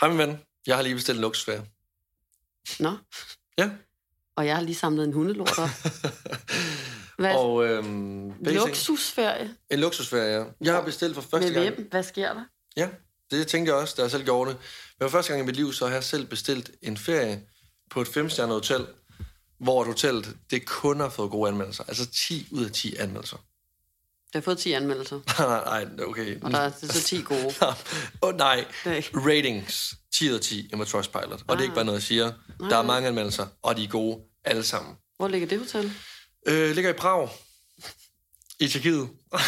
Hej min ven, jeg har lige bestilt en luksusferie. Nå, Ja. og jeg har lige samlet en hundelort op. Hvad? Og øhm, Luksusferie? en luksusferie, ja. Jeg har bestilt for første Med gang. hvem? Hvad sker der? Ja, det tænkte jeg også, da jeg selv gjorde det. Men for første gang i mit liv, så har jeg selv bestilt en ferie på et femstjernet hotel, hvor et hotellet, det kun har fået gode anmeldelser. Altså 10 ud af 10 anmeldelser. Jeg har fået 10 anmeldelser, nej, okay. og der er det er så 10 gode. Åh oh, nej, ratings 10 ud af 10 i Trustpilot. Og det er Ah. ikke bare noget, jeg siger. Der er mange anmeldelser, og de er gode alle sammen. Hvor ligger det hotel? Øh, ligger i Prag. I Tjekkiet.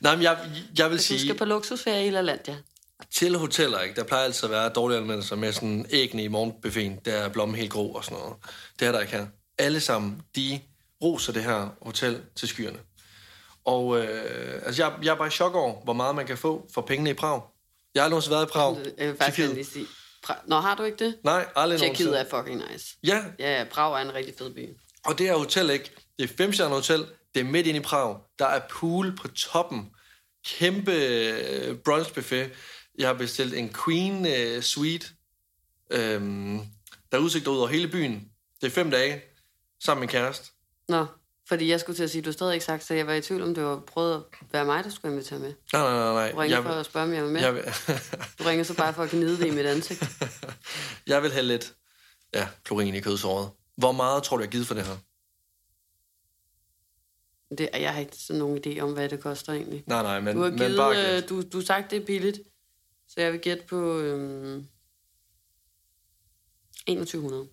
Nej, men jeg, jeg vil Du sige, skal på luksusferie i LaLandia. til hoteller, ikke? der plejer altid at være dårlige anmeldelser med sådan æggene i morgenbuffeten, der er blommen helt grå og sådan noget. Det er der ikke her. Alle sammen, de roser det her hotel til skyerne. Og øh, altså, jeg, jeg er bare i chok over, hvor meget man kan få for pengene i Prag. Jeg har aldrig været i Prag. Jeg vil faktisk lige sige... Pra- Nå, har du ikke det? Nej, aldrig Tjekkiet nogensinde. er fucking nice. Ja, Ja, Prag er en rigtig fed by. Og det her hotel, ikke? Det er femstjernet hotel. Det er midt inde i Prag. Der er pool på toppen. Kæmpe øh, brunchbuffet. Jeg har bestilt en queen øh, suite. Øhm, der er udsigt ud over hele byen. Det er fem dage. Sammen med kæreste. Nå, fordi jeg skulle til at sige, du har stadig ikke sagt, så jeg var i tvivl om, det var prøvet at være mig, der skulle invitere med. Nej, nej, nej, nej. Du ringer Jeg, for at spørge, om jeg var med. jeg, vil, Du ringer så bare for at gnide det i mit ansigt. jeg vil have lidt ja, klorin i kødsåret. Hvor meget tror du, jeg har givet for det her? Det, jeg har ikke sådan nogen idé om, hvad det koster egentlig. Nej, nej, men, Du har men givet, bare øh, gæt. du, du har sagt, det er billigt, så jeg vil gætte på øhm, 2100.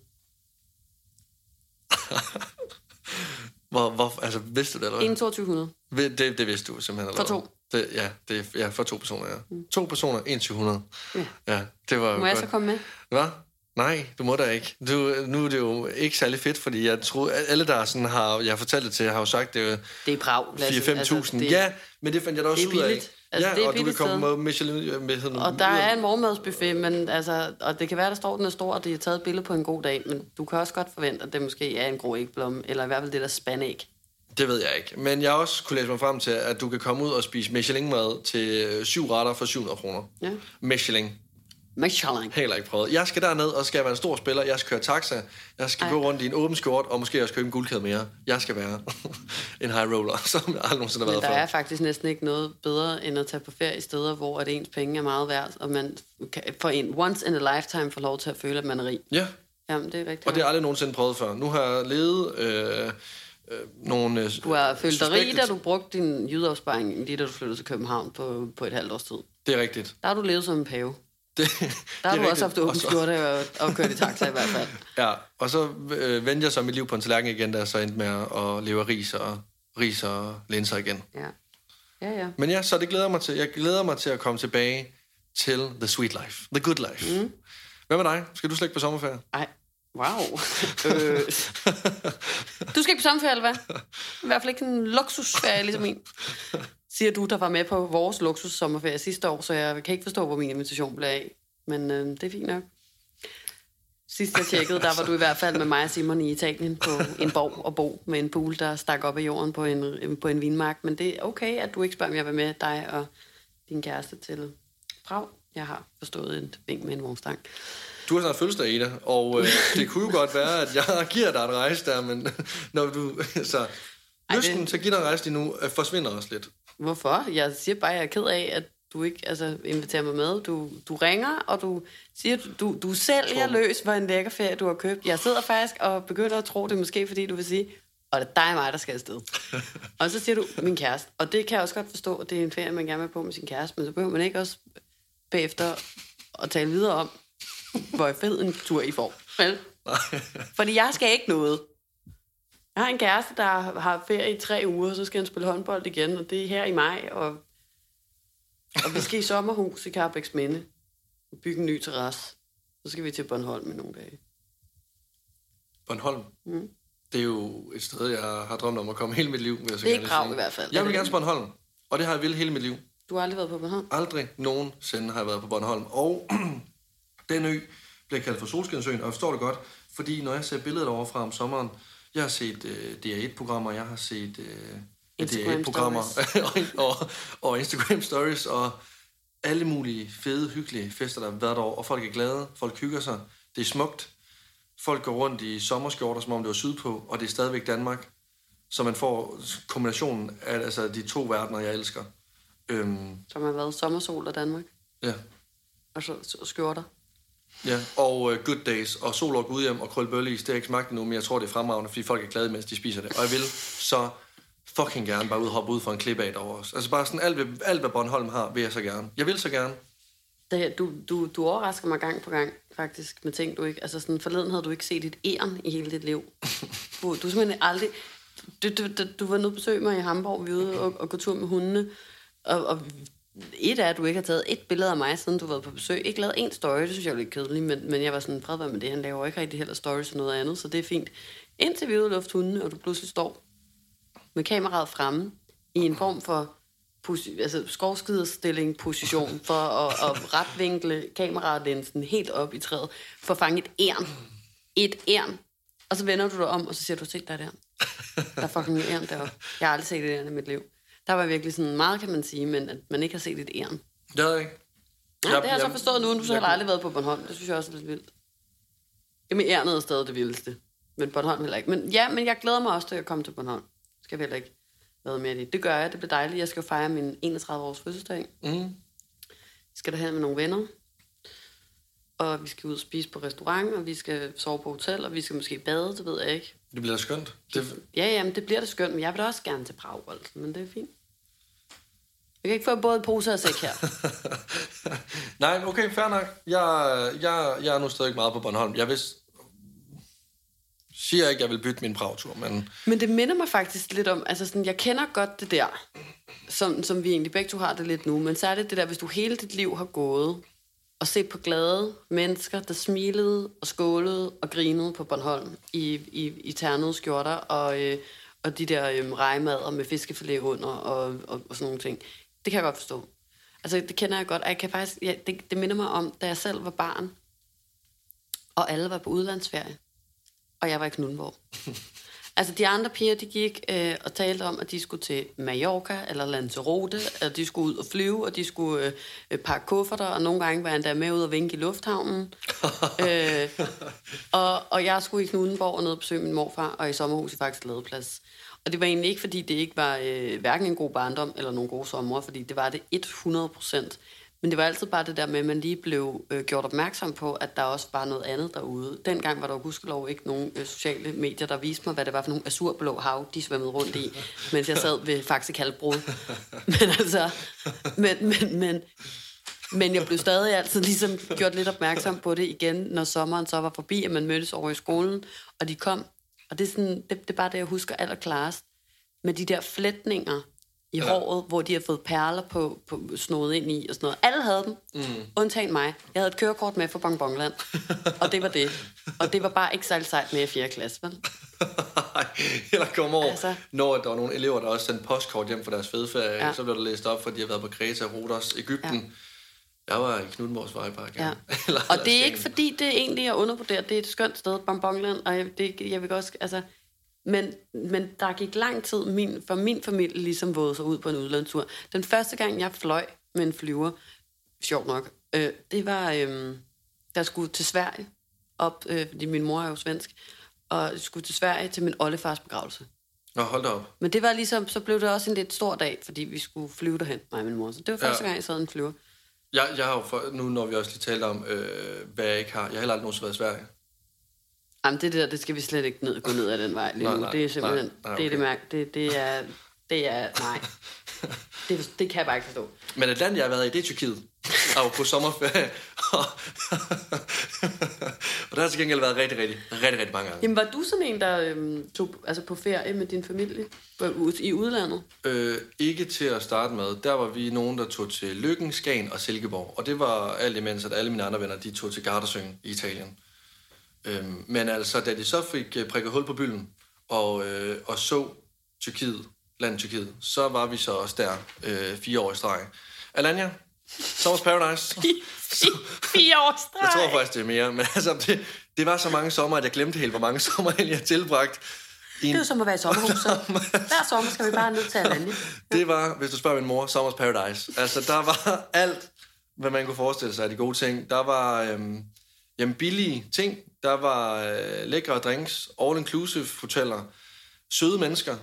Hvor, hvor, altså, vidste du det, eller hvad? 2200. Ved- Det, det vidste du simpelthen. For eller to. hvad? Det, ja, det er ja, for to personer, ja. Mm. To personer, 2100. Ja. Ja, det var Må jeg godt. så komme med? Hvad? Nej, du må da ikke. Du, nu er det jo ikke særlig fedt, fordi jeg tror, alle der sådan har, jeg har fortalt det til, har jo sagt, det er Det er. Lasse. 4-5.000. Altså, ja, men det fandt jeg da også ud af. Altså, ja, det er og du kan komme med Michelin med sådan Og der er en morgenmadsbuffet, men altså, og det kan være, der står, den er stor, og det er taget et billede på en god dag, men du kan også godt forvente, at det måske er en grå ægblomme, eller i hvert fald det der spandæg. Det ved jeg ikke. Men jeg har også kunne læse mig frem til, at du kan komme ud og spise Michelin-mad til øh, syv retter for 700 kroner. Ja. Michelin. Michelin. Heller ikke prøvet. Jeg skal derned, og skal være en stor spiller. Jeg skal køre taxa. Jeg skal Ej. gå rundt i en åben skjort, og måske også købe en guldkæde mere. Jeg skal være en high roller, som jeg aldrig nogensinde har været der før. er faktisk næsten ikke noget bedre, end at tage på ferie i steder, hvor at ens penge er meget værd, og man kan, for en once in a lifetime får lov til at føle, at man er rig. Ja, Jamen, det er rigtigt. og det har jeg aldrig nogensinde prøvet før. Nu har jeg levet øh, øh, nogle... Øh, Du har følt dig rig, da du brugte din jydeopsparing, lige da du flyttede til København på, på et halvt års tid. Det er rigtigt. Der har du levet som en pave. Det, Der har du også haft åben skjorte og, og kørt i taxa i hvert fald. Ja, og så øh, vendte jeg så mit liv på en tallerken igen, da jeg så endte med at, at leve af ris og, ris og linser igen. Ja. Ja, ja. Men ja, så det glæder mig til. Jeg glæder mig til at komme tilbage til the sweet life. The good life. Mm. Hvad med dig? Skal du slet ikke på sommerferie? Ej, wow. øh. Du skal ikke på sommerferie, eller hvad? I hvert fald ikke en luksusferie, ligesom min. Siger du, der var med på vores luksus sommerferie sidste år, så jeg kan ikke forstå, hvor min invitation blev af. Men øh, det er fint nok. Sidst jeg tjekkede, der var du i hvert fald med mig og Simon i Italien på en borg og bo med en pool, der stak op af jorden på en, på en vinmark. Men det er okay, at du ikke spørger, om jeg vil med dig og din kæreste til Prag. Jeg har forstået en vink med en vognstang. Du har snart fødselsdag, Ida, og øh, det kunne jo godt være, at jeg giver dig en rejse der, men når du... Så, Ej, lysten det- til at give dig en rejse lige nu øh, forsvinder også lidt. Hvorfor? Jeg siger bare, at jeg er ked af, at du ikke altså, inviterer mig med. Du, du ringer, og du siger, du, du, sælger løs, hvor en lækker ferie, du har købt. Jeg sidder faktisk og begynder at tro det, måske fordi du vil sige, og det er dig og mig, der skal afsted. og så siger du, min kæreste. Og det kan jeg også godt forstå, at det er en ferie, man gerne vil på med sin kæreste, men så behøver man ikke også bagefter at tale videre om, hvor fed en tur I får. Vel? Fordi jeg skal ikke noget. Jeg har en kæreste, der har ferie i tre uger, så skal han spille håndbold igen, og det er her i maj, og, og vi skal i sommerhus i Carbex Minde, og bygge en ny terrasse. Så skal vi til Bornholm i nogle dage. Bornholm. Mm. Det er jo et sted, jeg har drømt om at komme hele mit liv. Vil jeg så Det er ikke sige. i hvert fald. Jeg vil gerne til Bornholm, og det har jeg vil hele mit liv. Du har aldrig været på Bornholm? Aldrig nogensinde har jeg været på Bornholm. Og den ø bliver kaldt for Solskinsøen, og jeg forstår det godt, fordi når jeg ser billedet over fra om sommeren, jeg har set øh, DR1-programmer, jeg har set øh, Instagram DR1-programmer og, og, og Instagram Stories, og alle mulige fede, hyggelige fester, der har været derovre, og folk er glade, folk hygger sig, det er smukt. Folk går rundt i sommerskjorter, som om det var sydpå, og det er stadigvæk Danmark. Så man får kombinationen af altså, de to verdener, jeg elsker. Øhm, Som har været sommersol og Danmark. ja, Og så, så skjorter. Ja. Og uh, Good Days, og Sol og Gudhjem, og Krølbølleis, det har jeg ikke smagt endnu, men jeg tror, det er fremragende, fordi folk er glade, mens de spiser det. Og jeg vil så fucking gerne bare ud hoppe ud for en klip af derovre også. Altså bare sådan alt, hvad- alt hvad Bornholm har, vil jeg så gerne. Jeg vil så gerne. Det, du, du, du overrasker mig gang på gang, faktisk, med ting, du ikke... Altså, sådan, forleden havde du ikke set et æren i hele dit liv. Du, du simpelthen aldrig... Du, du, du, du var nede og besøge mig i Hamburg, vi var ude og, og gå tur med hundene, og, og et er, at du ikke har taget et billede af mig, siden du har været på besøg. Ikke lavet en story, det synes jeg er lidt kedeligt, men, men jeg var sådan, fred med det, han laver ikke rigtig heller stories og noget andet, så det er fint. Indtil vi er ude og du pludselig står med kameraet fremme i en form for posi- altså skovskiderstilling position for at, at retvinkle kameralinsen helt op i træet for at fange et ærn. Et ærn. Og så vender du dig om, og så siger du, se der er der. Der er fucking ærn deroppe. Jeg har aldrig set det æren i mit liv. Der var virkelig sådan meget, kan man sige, men at man ikke har set et æren. Det havde jeg ikke. Ja, Jeg- det har jeg så jeg- forstået nu, du så jeg- har aldrig været på Bornholm. Det synes jeg også er lidt vildt. Jamen, ærnet er stadig det vildeste. Men Bornholm heller ikke. Men ja, men jeg glæder mig også til at komme til Bornholm. Skal vi heller ikke være mere i det. Det gør jeg, det bliver dejligt. Jeg skal jo fejre min 31-års fødselsdag. Mm. Skal derhen med nogle venner. Og vi skal ud og spise på restaurant, og vi skal sove på hotel, og vi skal måske bade, det ved jeg ikke. Det bliver skønt. Det, Ja, jamen, det bliver det skønt, men jeg vil da også gerne til Prag, altså, men det er fint. Jeg kan ikke få både pose og sæk her. Nej, okay, fair nok. Jeg, jeg, jeg er nu stadig meget på Bornholm. Jeg vidste, siger ikke, at jeg vil bytte min pragtur, men Men det minder mig faktisk lidt om, altså sådan, jeg kender godt det der, som, som vi egentlig begge to har det lidt nu, men så er det det der, hvis du hele dit liv har gået og se på glade mennesker, der smilede og skålede og grinede på Bornholm i, i, i ternede skjorter og, øh, og de der øh, rejmader med fiskefilet under og, og, og sådan nogle ting. Det kan jeg godt forstå. Altså, det kender jeg godt, og jeg kan faktisk, ja, det, det minder mig om, da jeg selv var barn, og alle var på udlandsferie, og jeg var i Knuddenborg. Altså, de andre piger, de gik øh, og talte om, at de skulle til Mallorca eller Lanzarote, at de skulle ud og flyve, og de skulle øh, pakke kufferter, og nogle gange var jeg endda med ud og vinke i lufthavnen. øh, og, og jeg skulle i Knuddenborg og ned og besøge min morfar, og i sommerhus i faktisk Ladeplads. Og det var egentlig ikke, fordi det ikke var øh, hverken en god barndom eller nogle gode sommer, fordi det var det 100 procent. Men det var altid bare det der med, at man lige blev øh, gjort opmærksom på, at der også var noget andet derude. Dengang var der jo gudskelov ikke nogen øh, sociale medier, der viste mig, hvad det var for nogle azurblå hav, de svømmede rundt i, mens jeg sad ved faktisk halvbrud. Men altså, men, men, men, men jeg blev stadig altid ligesom gjort lidt opmærksom på det igen, når sommeren så var forbi, at man mødtes over i skolen, og de kom. Og det er, sådan, det, det er bare det, jeg husker allerklarest. Med de der flætninger i ja. håret, hvor de har fået perler på, på snået ind i og sådan noget. Alle havde dem, mm. undtagen mig. Jeg havde et kørekort med fra Bongbongland, og det var det. Og det var bare ikke særlig sejt med i 4. klasse, vel? eller komme over, Altså. når der var nogle elever, der også sendte postkort hjem fra deres fedeferie, Ja. så blev der læst op, for de har været på Kreta, Rodos, Ægypten. Ja. Jeg var i Knuddenborgs Vejpark. Ja. Eller Og det er ikke fordi, det egentlig er undervurderet. Det er et skønt sted, Bongbongland, og jeg, det, jeg vil også, altså... Men, men der gik lang tid min, for min familie ligesom vågede sig ud på en udlandstur. Den første gang, jeg fløj med en flyver, sjovt nok, øh, det var, øh, der skulle til Sverige, op, øh, fordi min mor er jo svensk, og skulle til Sverige til min oldefars begravelse. Nå, hold da op. Men det var ligesom, så blev det også en lidt stor dag, fordi vi skulle flyve derhen, mig og min mor. Så det var første Ja. gang, jeg sad en flyver. Jeg, jeg har jo, for, nu når vi også lige talte om, øh, hvad jeg ikke har. Jeg har heller aldrig nogensinde været i Sverige. Jamen, det der, det skal vi slet ikke ned, gå ned ad den vej lige Nej, nu. nej, det er simpelthen, nej, nej, det er det okay. mærke, det, det er, det er, nej. Det, det kan jeg bare ikke forstå. Men et land, jeg har været i, det er Tyrkiet. Og på sommerferie. og der har til gengæld været rigtig, rigtig, rigtig, rigtig mange gange. Jamen, var du sådan en, der øhm, tog altså på ferie med din familie i udlandet? Øh, ikke til at starte med. Der var vi nogen, der tog til Lykken, Skagen og Silkeborg. Og det var alt imens, at alle mine andre venner, de tog til Gardasøen i Italien. Øhm, men altså, da de så fik øh, prikket hul på bylden og, øh, og så Tyrkiet, landet Tyrkiet, så var vi så også der øh, fire år i streg. Alanya, Sommers Paradise. Fire år streg. Jeg tror faktisk, det er mere. Men altså, det, det var så mange sommer, at jeg glemte helt, hvor mange sommerhelge jeg har tilbragt. I Det en, er jo som at være i sommerhus. så. Hver sommer skal vi bare ned til Alanya. det var, hvis du spørger min mor, Sommers Paradise. Altså, der var alt hvad man kunne forestille sig af de gode ting. Der var øhm, jamen, billige ting. Der var øh, lækre drinks, all-inclusive hoteller, søde mennesker,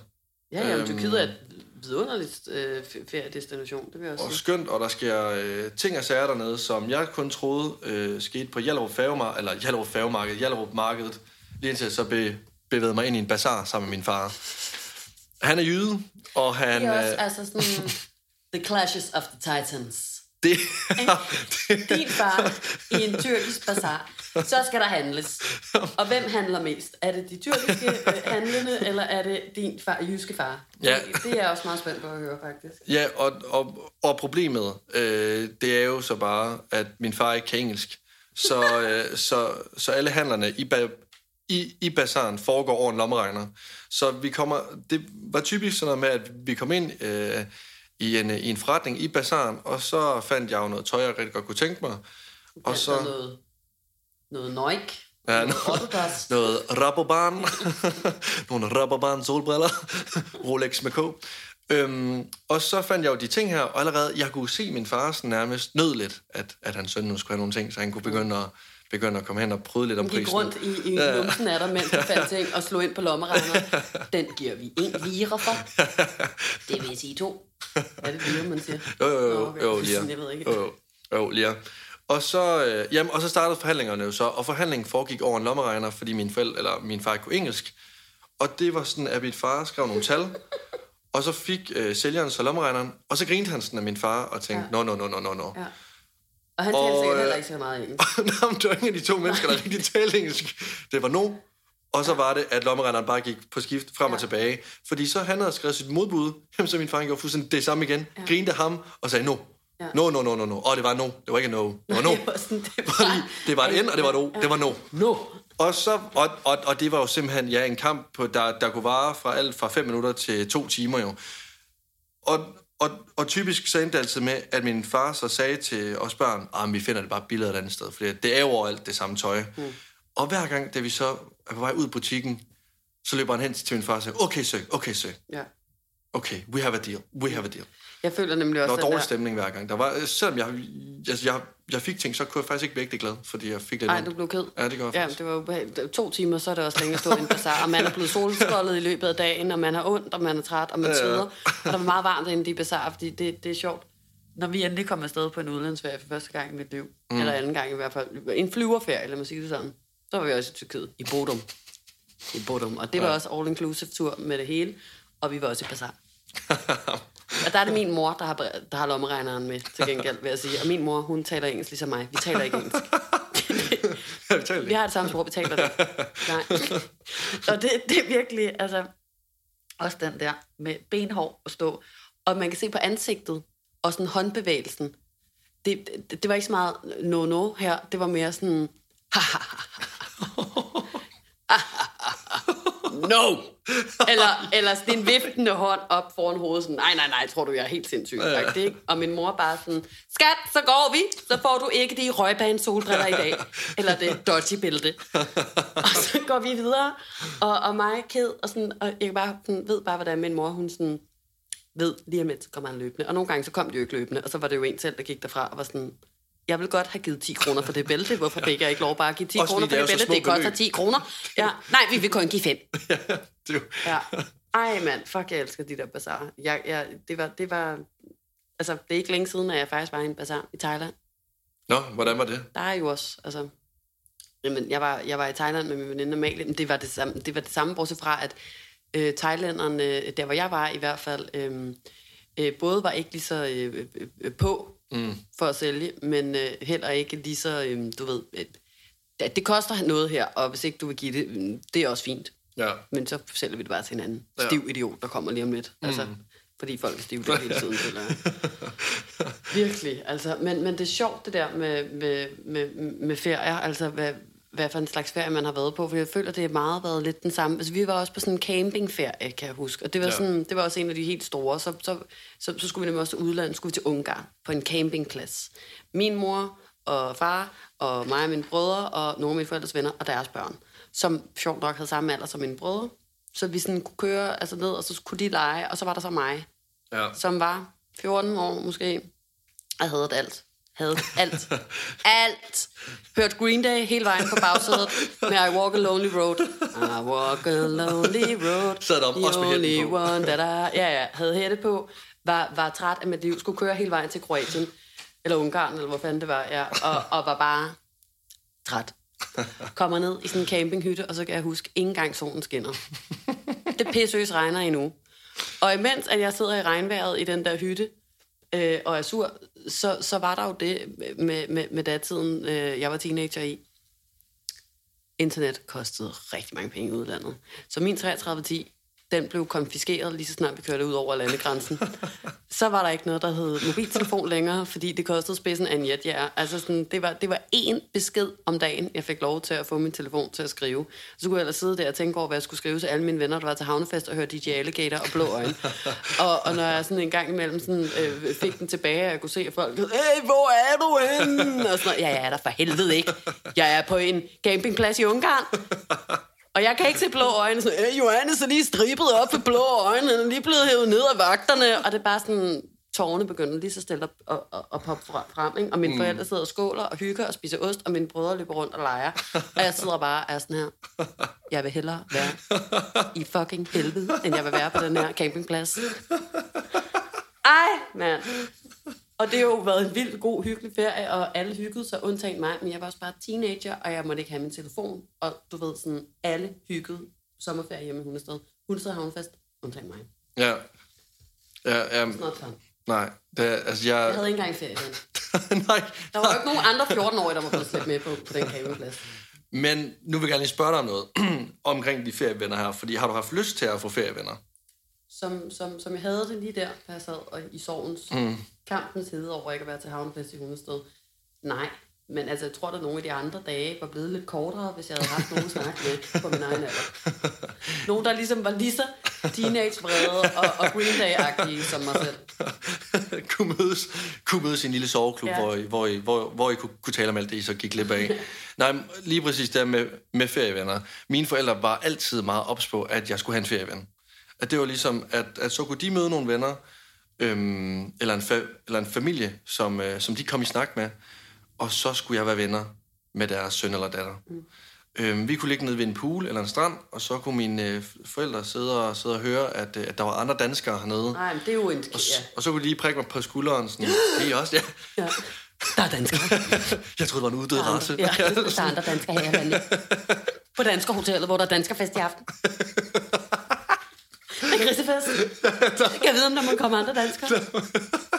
Ja, ja, Øhm. øhm, Tyrkiet er et vidunderligt øh, fe- feriedestination, det vil jeg også og sige. skønt, og der sker øh, ting og sager dernede, som jeg kun troede øh, skete på Hjallerup Færgemar eller Hjallerup Færgemarked, Hjallerup Markedet, lige indtil jeg så be, bevægede mig ind i en bazar sammen med min far. Han er jyde, og han... Det er også øh, altså sådan... The Clashes of the Titans. det, Din far i en tyrkisk bazar. Så skal der handles. Og hvem handler mest? Er det de tyrkiske øh, handlende, eller er det din far, jyske far? Ja. Det, det er jeg også meget spændt på at høre, faktisk. Ja, og, og, og problemet, øh, det er jo så bare, at min far ikke kan engelsk. Så, øh, så, så alle handlerne i, i, i bazaren foregår over en lommeregner. Så vi kommer, det var typisk sådan noget med, at vi kom ind øh, i, en, i en forretning i bazaren, og så fandt jeg jo noget tøj, jeg rigtig godt kunne tænke mig. Og Altså så noget, noget nøjk. Ja, noget noget- noget Raboban, nogle Raboban solbriller, Rolex med K. Øhm, og så fandt jeg jo de ting her, og allerede, jeg kunne se min far sådan nærmest nød lidt, at, at hans søn nu skulle have nogle ting, så han kunne begynde at, begynde at komme hen og prøve lidt om Han gik prisen. rundt i, i Ja. lumsen af dig, mens du fandt ting og slog ind på lommeregner. Den giver vi en lire for. Det vil sige to. Er det lire, man siger? Jo, jo, jo, Nå, okay. jo, lige. Jeg ved ikke. Jo, jo, jo. Og så, øh, jamen, og så startede forhandlingerne jo så, og forhandlingen foregik over en lommeregner, fordi min forældre, eller min far kunne engelsk. Og det var sådan, at min far skrev nogle tal, og så fik øh, sælgeren så lommeregneren, og så grinte han sådan af min far, og tænkte, Ja. nå, nå, nå, nå, nå, nå. Ja. Og han Og, talte sikkert øh, heller ikke så meget engelsk. Nå, men det var ingen af de to mennesker, der rigtig talte engelsk. Det var no, og så var det, at lommeregneren bare gik på skift frem og Ja. tilbage. Fordi så han havde skrevet sit modbud, så min far gjorde fuldstændig det samme igen. Ja. Grinte ham og sagde no. Ja. No, no, no, no, no. Og det var no. Det var ikke no. Det var no. Det var, sådan, det Fordi var, det var et N, og det var et O. Det var no. no. Og, så, og, og, og det var jo simpelthen ja, en kamp, på, der, der kunne vare fra alt fra 5 minutter til to timer jo. Og, og, og typisk så endte det altid med, at min far så sagde til os børn, at vi finder det bare billigere et andet sted, for det er jo overalt det samme tøj. Mm. Og hver gang, da vi så er på vej ud i butikken, så løber han hen til min far og siger, okay sø, okay sø, Ja. okay, we have a deal, we have a deal. Jeg føler nemlig Der også, var at dårlig der... stemning hver gang. Der var, selvom jeg, altså, jeg, jeg fik ting, så kunne jeg faktisk ikke vække det glad, fordi jeg fik lidt Ej, ondt. du blev ked. Ja, det gør jeg Ja, faktisk. det var ubehageligt. To timer, så er det også længe at stå i en bazar, og man er blevet solskoldet i løbet af dagen, og man har ondt, og man er træt, og man ja. sveder. Og der var meget varmt inde i de bazarer, fordi det, det er sjovt. Når vi endelig kom afsted på en udlandsferie for første gang i mit liv, mm. eller anden gang i hvert fald, en flyverferie, lad mig sige det sådan, så var vi også i Tyrkiet, i Bodum. I Bodum. Og det var Ja. også all-inclusive tur med det hele, og vi var også i bazar. Og der er det min mor, der har, der har lommeregneren med, til gengæld, vil jeg sige. Og min mor, hun taler engelsk ligesom mig. Vi taler ikke engelsk. Ja, vi talte Vi har det samme sprog, vi taler det. Nej. Og det, det er virkelig, altså, også den der med benhår at stå. Og man kan se på ansigtet, og sådan håndbevægelsen. Det, det, det var ikke så meget no-no her, det var mere sådan... no! Eller, eller sådan en viftende hånd op foran hovedet, sådan, nej, nej, nej, tror du, jeg er helt sindssyg. Ja. Ikke? Og min mor bare sådan, skat, så går vi, så får du ikke de røgbane solbriller i dag. Eller det dodgy-bælte. og så går vi videre, og, og mig er ked, og, sådan, og jeg bare, sådan, ved bare, hvordan min mor, hun sådan, ved, lige om lidt, så kommer han løbende. Og nogle gange, så kom de jo ikke løbende, og så var det jo en selv, der gik derfra og var sådan, jeg vil godt have givet 10 kroner for det bælte. Hvorfor fik jeg ikke lov bare at give 10 Også kroner for det det bælte? Det koster beløb. 10 kroner. Ja. Nej, vi vil kun give 5. det er jo, Ja. Ej, mand, fuck, jeg elsker de der bazaar. Jeg, jeg, det, var, det var... Altså, det er ikke længe siden, at jeg faktisk var i en bazar i Thailand. Nå, hvordan var det? Der er jo også, altså... Jamen, jeg var, jeg var i Thailand med min veninde Amalie, men det var det samme, det var det samme bortset fra, at øh, thailænderne, der hvor jeg var i hvert fald, øh, øh, både var ikke lige så øh, øh, øh, på Mm. for at sælge, men øh, heller ikke lige så, øh, du ved, øh, det, koster noget her, og hvis ikke du vil give det, øh, det er også fint. Ja. Men så sælger vi det bare til hinanden. Ja. Stiv idiot, der kommer lige om lidt. Altså, fordi folk er stive hele tiden. Eller... Virkelig. Altså, men, men det er sjovt, det der med, med, med, med ferier. Altså, hvad, hvad for en slags ferie man har været på. For jeg føler, det har meget været lidt den samme. Altså, vi var også på sådan en campingferie, kan jeg huske. Og det var, Ja. sådan, det var også en af de helt store. Så, så, så, så skulle vi nemlig også til udlandet. skulle vi til Ungarn på en campingplads. Min mor og far og mig og mine brødre og nogle af mine forældres venner og deres børn, som sjovt nok havde samme alder som mine brødre. Så vi sådan kunne køre altså ned, og så kunne de lege, og så var der så mig, Ja. som var 14 år måske. Jeg havde alt. Havde alt. Alt. Hørt Green Day hele vejen på bagsædet med I Walk a Lonely Road. I walk a lonely road. Sad deroppe, the også med only på. one that I... Ja, ja, havde hætte på. Var, var træt af mit liv. Skulle køre hele vejen til Kroatien. Eller Ungarn, eller hvor fanden det var. Ja. Og, og var bare træt. Kommer ned i sådan en campinghytte, og så kan jeg huske, ikke engang solen skinner. Det pissøs regner endnu. Og imens at jeg sidder i regnvejret i den der hytte, øh, og er sur, så, så var der jo det med, med, med datiden, øh, jeg var teenager i. Internet kostede rigtig mange penge i udlandet. Så min 3310, den blev konfiskeret lige så snart vi kørte ud over landegrænsen. så var der ikke noget, der hed mobiltelefon længere, fordi det kostede spidsen af en jetjager. Altså sådan, det, var, det var én besked om dagen, jeg fik lov til at få min telefon til at skrive. Så kunne jeg ellers sidde der og tænke over, hvad jeg skulle skrive til alle mine venner, der var til havnefest og hørte DJ Alligator og Blå Øjne. og, og når jeg sådan en gang imellem sådan, øh, fik den tilbage, og jeg kunne se, at folk hey, hvor er du henne? Og sådan noget. Ja, jeg er der for helvede ikke. Jeg er på en campingplads i Ungarn. Og jeg kan ikke se blå øjne. Så, øh, Johannes er lige stribet op for blå øjne. Han er lige blevet hævet ned af vagterne. Og det er bare sådan, tårerne begynder lige så stille at, at, at, at poppe frem. Ikke? Og mine mm. forældre sidder og skåler og hygger og spiser ost. Og mine brødre løber rundt og leger. Og jeg sidder bare og er sådan her. Jeg vil hellere være i fucking helvede, end jeg vil være på den her campingplads. Ej, mand. Og det har jo været en vild, god, hyggelig ferie, og alle hyggede sig, undtagen mig, men jeg var også bare teenager, og jeg måtte ikke have min telefon, og du ved, sådan, alle hyggede sommerferie hjemme i Hundested. Hundested havnefest, undtagen mig. Ja. Ja, um, Not fun. nej. Det, altså, jeg... Jeg havde ikke engang ferie. nej. Der var jo ikke nogen andre 14-årige, der var blevet slæbt med på, på den campingplads. Men nu vil jeg gerne lige spørge dig om noget omkring de ferievenner her, fordi har du haft lyst til at få ferievenner? Som, som, som jeg havde det lige der, da jeg sad og, i sovens mm. kampens hede over ikke at være til havnefest i Hundested. Nej, men altså, jeg tror, at nogle af de andre dage var blevet lidt kortere, hvis jeg havde haft nogen snak med på min egen alder. Nogen, der ligesom var lige så teenage-vrede og, og Green Day-agtige som mig selv. kunne, mødes, kunne mødes i en lille soveklub, Ja. hvor, I, hvor, I, hvor, hvor I kunne, kunne tale om alt det, I så gik glip af. Nej, lige præcis der med, med ferievenner. Mine forældre var altid meget ops på, at jeg skulle have en ferieven. At det var ligesom, at, at så kunne de møde nogle venner, øhm, eller, en fa- eller en familie, som, øh, som de kom i snak med, og så skulle jeg være venner med deres søn eller datter. Mm. Øhm, vi kunne ligge nede ved en pool eller en strand, og så kunne mine øh, forældre sidde og, sidde og høre, at, øh, at der var andre danskere hernede. Nej, men det er jo en... Og, Ja, og så kunne de lige prikke mig på skulderen. Sådan, det er også, ja. ja. Der er danskere. Jeg troede, det var en uddød race. Ja, der er andre danskere her i. På Dansker Hotellet, hvor der er danskerfest i aften. Grisefest. Jeg vide, om der må komme andre danskere.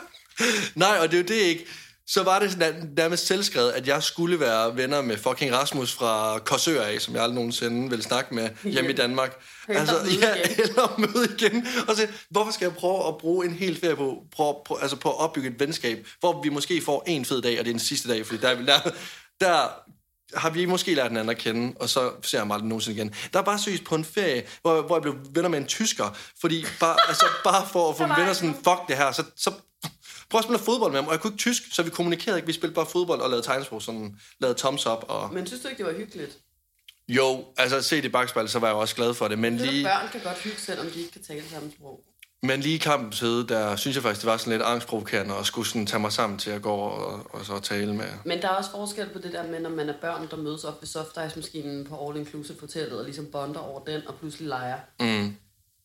Nej, og det er jo det ikke. Så var det sådan nærmest selvskrevet, at jeg skulle være venner med fucking Rasmus fra Korsør af, som jeg aldrig nogensinde ville snakke med hjemme i Danmark. Altså, ja, eller møde igen. Og så, hvorfor skal jeg prøve at bruge en hel ferie på, på, på, altså på at opbygge et venskab, hvor vi måske får en fed dag, og det er den sidste dag, fordi der, der, der har vi måske lært hinanden at kende, og så ser jeg mig aldrig nogensinde igen. Der er bare søgt på en ferie, hvor, hvor jeg blev venner med en tysker, fordi bare, altså, bare for at få venner sådan, fuck det her, så, så prøv at spille fodbold med ham, og jeg kunne ikke tysk, så vi kommunikerede ikke, vi spillede bare fodbold og lavede tegnesprog, sådan, lavede thumbs up, og Men synes du ikke, det var hyggeligt? jo, altså set i bagspejlet, så var jeg også glad for det, men Lige... lige, Børn kan godt hygge, selvom de ikke kan tale samme sprog. Men lige i kampens hede, der synes jeg faktisk, det var sådan lidt angstprovokerende, og skulle sådan tage mig sammen til at gå over og, og så tale med, Men der er også forskel på det der med, når man er børn, der mødes op ved softice-maskinen på All Inclusive Hotellet, og ligesom bonder over den, og pludselig leger. mm,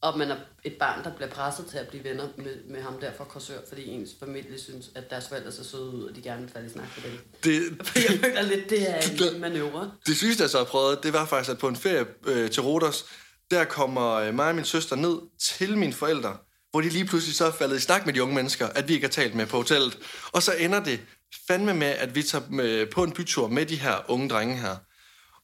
Og man er et barn, der bliver presset til at blive venner med, med ham der fra Korsør, fordi ens familie synes, at deres forældre ser søde ud, og de gerne vil falde i snak med dem. det, For jeg føler lidt, det er en lille manøvre. Det sidste, jeg så har prøvet, det var faktisk, at på en ferie øh, til Rodos, der kommer øh, mig og min søster ned til mine forældre, hvor de lige pludselig så er faldet i snak med de unge mennesker, at vi ikke har talt med på hotellet. Og så ender det fandme med, at vi tager med, på en bytur med de her unge drenge her.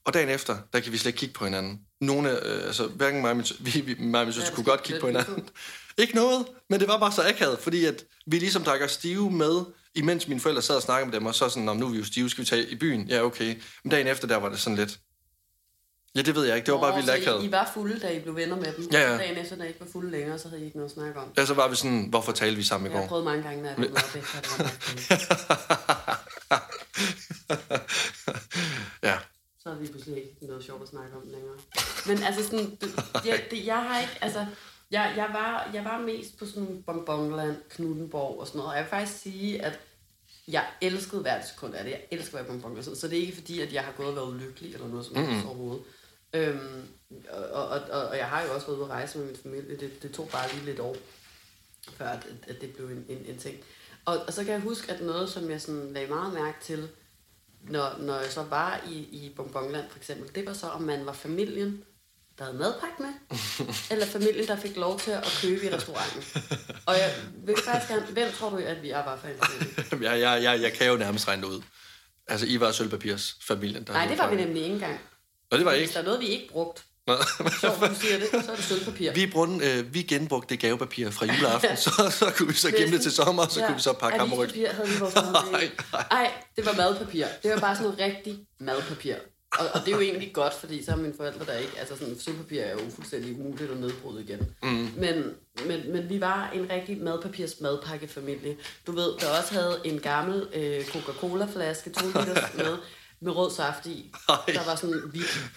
Og dagen efter, der kan vi slet ikke kigge på hinanden. Nogle, øh, altså hverken mig og min, vi, vi, mig og min søster Ja, kunne godt kigge på hinanden. Ikke noget, men det var bare så akavet, fordi at vi ligesom drak os stive med, imens mine forældre sad og snakkede med dem, og så sådan, "Nå, nu er vi jo stive, skal vi tage i byen? Ja, okay. Men dagen efter, der var det sådan lidt, Ja, det ved jeg ikke. Det var bare Nå, vildt så akavet. I, I var fulde, da I blev venner med dem. Ja, ja. Dagen efter, da I ikke var fulde længere, så havde I ikke noget at snakke om. Ja, så var vi sådan, hvorfor talte vi sammen i Jeg har går? prøvet mange gange, når jeg kom op efter, at det ja. så har vi pludselig ikke noget sjovt at snakke om længere. Men altså sådan, det, jeg, det, jeg har ikke, altså, jeg, jeg, var, jeg var mest på sådan Bonbonland, Knuttenborg og sådan noget, og jeg vil faktisk sige, at jeg elskede hvert sekund af det. Jeg elsker at være en Så det er ikke fordi, at jeg har gået og været ulykkelig eller noget som helst mm-hmm. overhovedet. Øhm, og, og, og, og, jeg har jo også været ude at rejse med min familie. Det, det tog bare lige lidt år, før at, at det blev en, en, en ting. Og, og så kan jeg huske, at noget, som jeg sådan lagde meget mærke til, når, når jeg så var i, i Bonbonland for eksempel, det var så, om man var familien, der havde madpakke med, eller familien, der fik lov til at købe i restauranten. Og jeg vil faktisk gerne, hvem tror du, at vi er var for en jeg, jeg, jeg, jeg kan jo nærmest regne ud. Altså, I var Sølvpapirs familien. Der Nej, det var vi nemlig ikke engang. Og det var ikke? Hvis der er noget, vi ikke brugt. Sjovt, du siger det, så er det sølvpapir. Vi, brugte, øh, vi genbrugte gavepapir fra juleaften, så, så kunne vi så gemme det til sommer, og så ja. kunne vi så pakke ham ryg. havde vi vores Nej, det var madpapir. Det var bare sådan noget rigtig madpapir. Og, og det er jo egentlig godt, fordi så har mine forældre der ikke... Altså sådan, sølvpapir er jo fuldstændig umuligt at nedbryde igen. Mm. Men, men, men vi var en rigtig madpapirs madpakkefamilie. Du ved, der også havde en gammel øh, Coca-Cola-flaske, 2 liter med, med rød saft i. Ej. Der var sådan hvidt.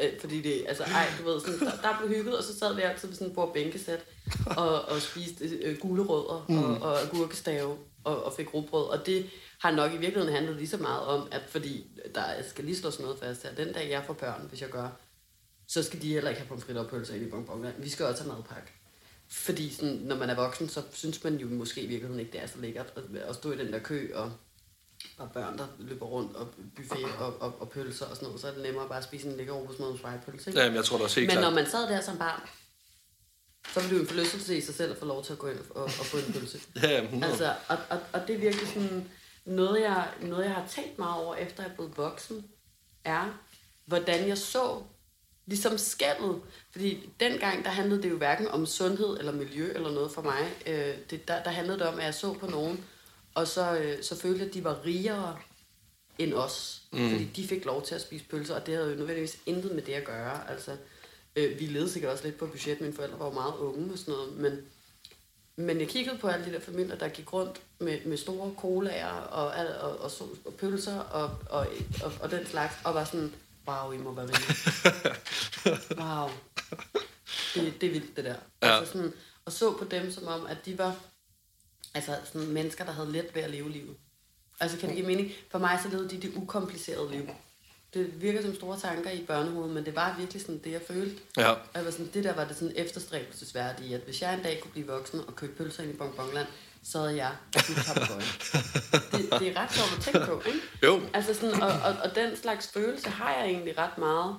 Øh, fordi det, altså, ej, du ved, sådan, der, der blev hygget, og så sad vi altid ved sådan en bord bænkesæt og, og spiste øh, gulerødder mm. og, og agurkestave og, og fik rugbrød. Og det har nok i virkeligheden handlet lige så meget om, at fordi der skal lige slås noget fast her. Den dag jeg får børn, hvis jeg gør, så skal de heller ikke have pomfritter og pølser ind i bonbonland. Vi skal også have madpakke. Fordi sådan, når man er voksen, så synes man jo måske i virkeligheden ikke, det er så lækkert at, at stå i den der kø og og børn, der løber rundt og buffet og, og, og pølser og sådan noget, så er det nemmere bare at spise en lækker robersmad pølse. Ja, men jeg tror da også helt Men klart. når man sad der som barn, så ville du en forlystelse i sig selv at få lov til at gå ind og, og, og få en pølse. ja, no. altså, og, og, og, det er virkelig sådan, noget jeg, noget jeg har tænkt meget over, efter jeg er blevet voksen, er, hvordan jeg så ligesom skældet. Fordi dengang, der handlede det jo hverken om sundhed eller miljø eller noget for mig. Øh, det, der, der handlede det om, at jeg så på nogen, og så, øh, så følte at de var rigere end os. Mm. Fordi de fik lov til at spise pølser, og det havde jo nødvendigvis intet med det at gøre. Altså, øh, vi levede sikkert også lidt på budget. Mine forældre var jo meget unge og sådan noget. Men, men jeg kiggede på alle de der familier, der gik rundt med, med store colaer og, og, og, og, og pølser og, og, og, og den slags, og var sådan, wow, I må være rige. wow. Det, det er vildt, det der. Ja. Altså sådan, og så på dem som om, at de var Altså sådan mennesker, der havde let ved at leve livet. Altså kan det give mening? For mig så levede de det ukomplicerede liv. Det virker som store tanker i børnehovedet, men det var virkelig sådan det, jeg følte. Ja. Og jeg var sådan, det der var det sådan efterstræbelsesværdige, at hvis jeg en dag kunne blive voksen og købe pølser ind i Bonbonland, så havde jeg et det, det er ret sjovt at tænke på, ikke? Jo. Altså sådan, og, og, og den slags følelse har jeg egentlig ret meget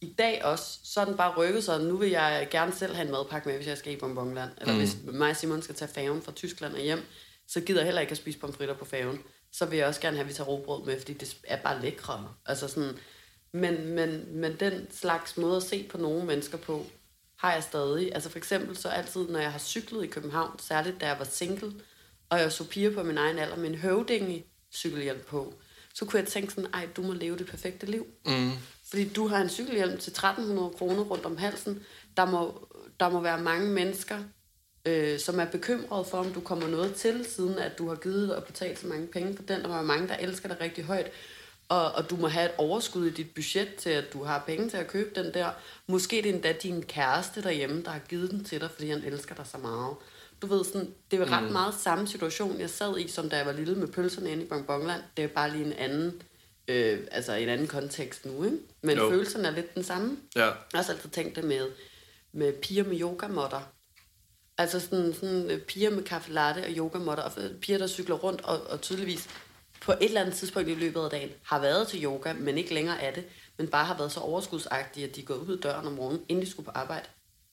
i dag også, så er den bare rykket sig. Nu vil jeg gerne selv have en madpakke med, hvis jeg skal i Bonbonland. Eller mm. hvis mig og Simon skal tage færgen fra Tyskland og hjem, så gider jeg heller ikke at spise pomfritter på færgen. Så vil jeg også gerne have, at vi tager robrød med, fordi det er bare lækre. Altså sådan, men, men, men den slags måde at se på nogle mennesker på, har jeg stadig. Altså for eksempel så altid, når jeg har cyklet i København, særligt da jeg var single, og jeg så piger på min egen alder med en høvding cykelhjelm på, så kunne jeg tænke sådan, ej, du må leve det perfekte liv. Mm. Fordi du har en cykelhjelm til 1300 kroner rundt om halsen. Der må, der må være mange mennesker, øh, som er bekymrede for, om du kommer noget til, siden at du har givet og betalt så mange penge for den. Der må være mange, der elsker dig rigtig højt. Og, og du må have et overskud i dit budget til, at du har penge til at købe den der. Måske det er endda din kæreste derhjemme, der har givet den til dig, fordi han elsker dig så meget. Du ved, sådan, det er ret mm. meget samme situation, jeg sad i, som da jeg var lille med pølserne inde i Bonbonland. Det er bare lige en anden øh, altså en anden kontekst nu, ikke? Men jo. følelserne er lidt den samme. Ja. Jeg har også altid tænkt det med, med piger med yogamotter. Altså sådan, sådan øh, piger med kaffe latte og yogamotter, og piger, der cykler rundt og, og tydeligvis på et eller andet tidspunkt i løbet af dagen har været til yoga, men ikke længere er det, men bare har været så overskudsagtige, at de går ud af døren om morgenen, inden de skulle på arbejde,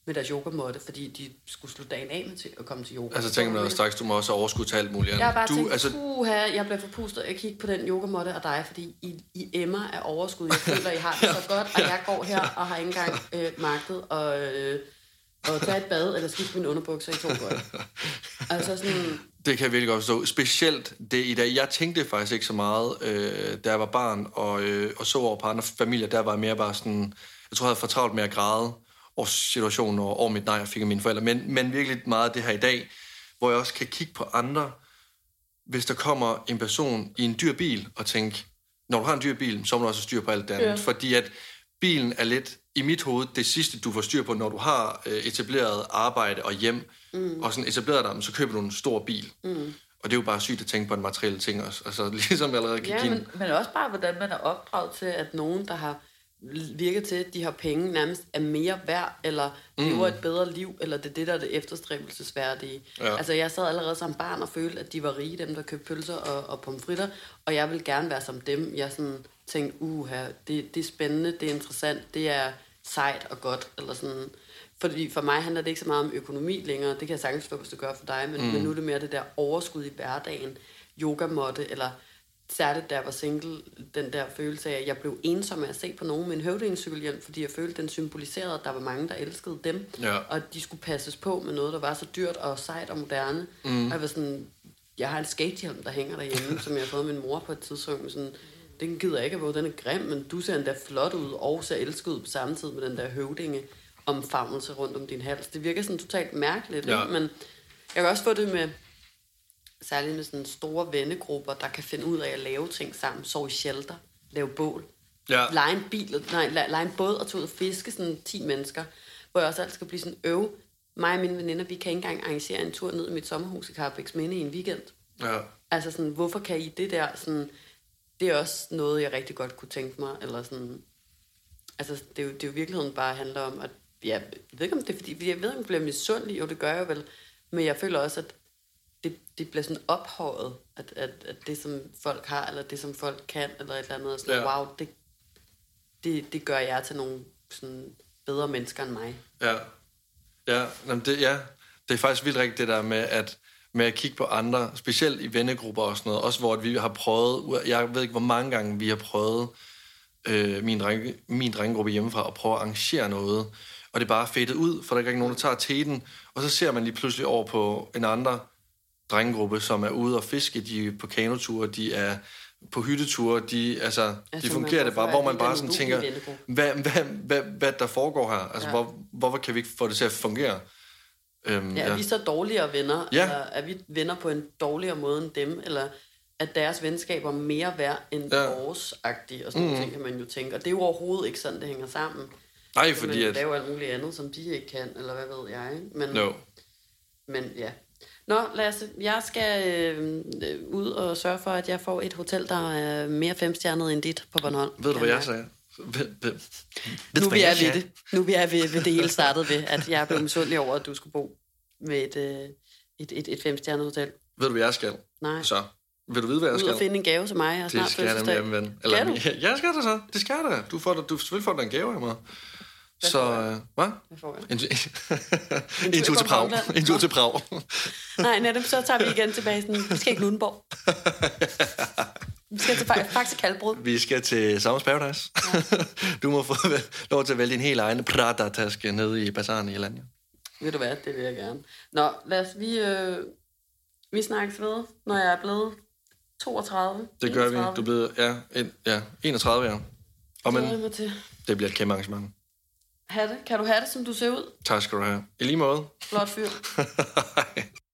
med deres yogamåtte, fordi de skulle slutte dagen af med til at komme til yoga. Altså tænker man straks, du må også overskud til alt muligt. Jeg har bare du, tænkt, altså... puha, jeg bliver forpustet at kigge på den yogamåtte af dig, fordi I, I emmer af overskud. Jeg føler, I har det så godt, og jeg går her og har ikke engang øh, magtet og, øh, og tage et bad eller skifte mine underbukser i to godt. Altså sådan... Det kan jeg virkelig godt forstå. Specielt det i dag. Jeg tænkte faktisk ikke så meget, øh, da jeg var barn og, øh, og så over på andre familier. Der var jeg mere bare sådan... Jeg tror, jeg havde for travlt med at græde års situation og over mit nej, jeg fik af mine forældre, men, men virkelig meget det her i dag, hvor jeg også kan kigge på andre, hvis der kommer en person i en dyr bil og tænke, når du har en dyr bil, så må du også styr på alt det andet. Ja. Fordi at bilen er lidt, i mit hoved, det sidste, du får styr på, når du har øh, etableret arbejde og hjem, mm. og sådan etableret dig, så køber du en stor bil. Mm. Og det er jo bare sygt at tænke på en materielle ting også. Altså ligesom jeg allerede kan Ja, give en- men, men også bare, hvordan man er opdraget til, at nogen, der har virket til, at de har penge, nærmest er mere værd, eller lever et bedre liv, eller det er det, der er det efterstræbelsesværdige. Ja. Altså, jeg sad allerede som barn og følte, at de var rige, dem der købte pølser og, og pomfritter, og jeg ville gerne være som dem. Jeg sådan tænkte, uha, det, det er spændende, det er interessant, det er sejt og godt, eller sådan... Fordi for mig handler det ikke så meget om økonomi længere, det kan jeg sagtens forstå, hvis det gør for dig, men, mm. men nu er det mere det der overskud i hverdagen, yogamåtte, eller særligt da jeg var single, den der følelse af, at jeg blev ensom af at se på nogen med en høvdingecykelhjelm, fordi jeg følte, den symboliserede, at der var mange, der elskede dem, Ja. og at de skulle passes på med noget, der var så dyrt og sejt og moderne. Mm. Og jeg var sådan, jeg har en skatehjelm, der hænger derhjemme, som jeg har fået min mor på et tidspunkt, sådan, den gider jeg ikke på, den er grim, men du ser endda flot ud, og ser elsket ud på samme tid med den der høvdinge omfavnelse rundt om din hals. Det virker sådan totalt mærkeligt, Ja. ikke? men jeg kan også få det med, særligt med sådan store vennegrupper, der kan finde ud af at lave ting sammen, sove i shelter, lave bål, Ja. lege en bil, nej, le- lege en båd og tage ud og fiske, sådan 10 mennesker, hvor jeg også altid skal blive sådan øv. Mig og mine veninder, vi kan ikke engang arrangere en tur ned i mit sommerhus i Carbex Minde i en weekend. Ja. Altså sådan, hvorfor kan I det der? Sådan, det er også noget, jeg rigtig godt kunne tænke mig. Eller sådan, altså, det er jo, det er jo virkeligheden bare handler om, at ja, jeg ved ikke, om det er fordi, jeg ved, om jeg bliver misundelig, og det gør jeg vel, men jeg føler også, at det, det bliver sådan ophøjet, at, at, at det, som folk har, eller det, som folk kan, eller et eller andet, og sådan, Ja. wow, det, det, det gør jeg til nogle sådan, bedre mennesker end mig. Ja. Ja, jamen det, ja. det er faktisk vildt rigtigt det der med at, med at kigge på andre, specielt i vennegrupper og sådan noget, også hvor vi har prøvet, jeg ved ikke hvor mange gange vi har prøvet øh, min, drenge, min drengegruppe hjemmefra at prøve at arrangere noget, og det er bare fedtet ud, for der er ikke nogen, der tager teten, og så ser man lige pludselig over på en anden drengegruppe, som er ude og fiske, de er på kanoture, de er på hytteture, de, altså, altså de Altså, fungerer det bare, hvor man bare sådan tænker, hvad, hvad, hvad, hvad der foregår her? Altså, Ja. hvor, hvorfor kan vi ikke få det til at fungere? Øhm, Ja, er vi så dårligere venner? Ja. Eller er vi venner på en dårligere måde end dem? Eller er deres venskaber mere værd end Ja. ja. vores-agtige? Og sådan mm. ting kan man jo tænke. Og det er jo overhovedet ikke sådan, det hænger sammen. Nej, Fordi fordi man at... laver alt muligt andet, som de ikke kan, eller hvad ved jeg. Men, No. men ja. Nå, Lasse, jeg skal øh, ud og sørge for, at jeg får et hotel, der er mere femstjernet end dit på Bornholm. Ved du, hvad jeg sagde? Nu du, vi er ved det. Nu vi er ved, ved det hele startet ved, at jeg blev misundelig over, at du skulle bo med et, øh, et, et, et femstjernet hotel. Ved du, hvad jeg skal? Nej. Så, vil du vide, hvad jeg Ud skal? og finde en gave til mig. Jeg Det snart skal jeg nemlig, ven. Skal du? Ja, jeg skal det så. Det skal jeg da. Du får, du selvfølgelig får da en gave af mig. Så, får jeg? øh, hvad? Hvad får jeg? En, en, tur en tur til Prag. En tur til Prag. Nej, netop så tager vi igen tilbage. Sådan, vi skal ikke Lundenborg. vi skal til Fa- Faxe Kalbrud. Vi skal til Summers Paradise. du må få lov til at vælge din helt egen Prada-taske nede i bazaren i Alanya. Ved du hvad, det vil jeg gerne. Nå, lad os, vi, øh, vi snakkes ved, når jeg er blevet 32. Det gør vi. 31. Du bliver ja, en, ja, 31, ja. Og men, det bliver et kæmpe arrangement. Ha' det. Kan du have det, som du ser ud? Tak skal du have. I lige måde. Flot fyr.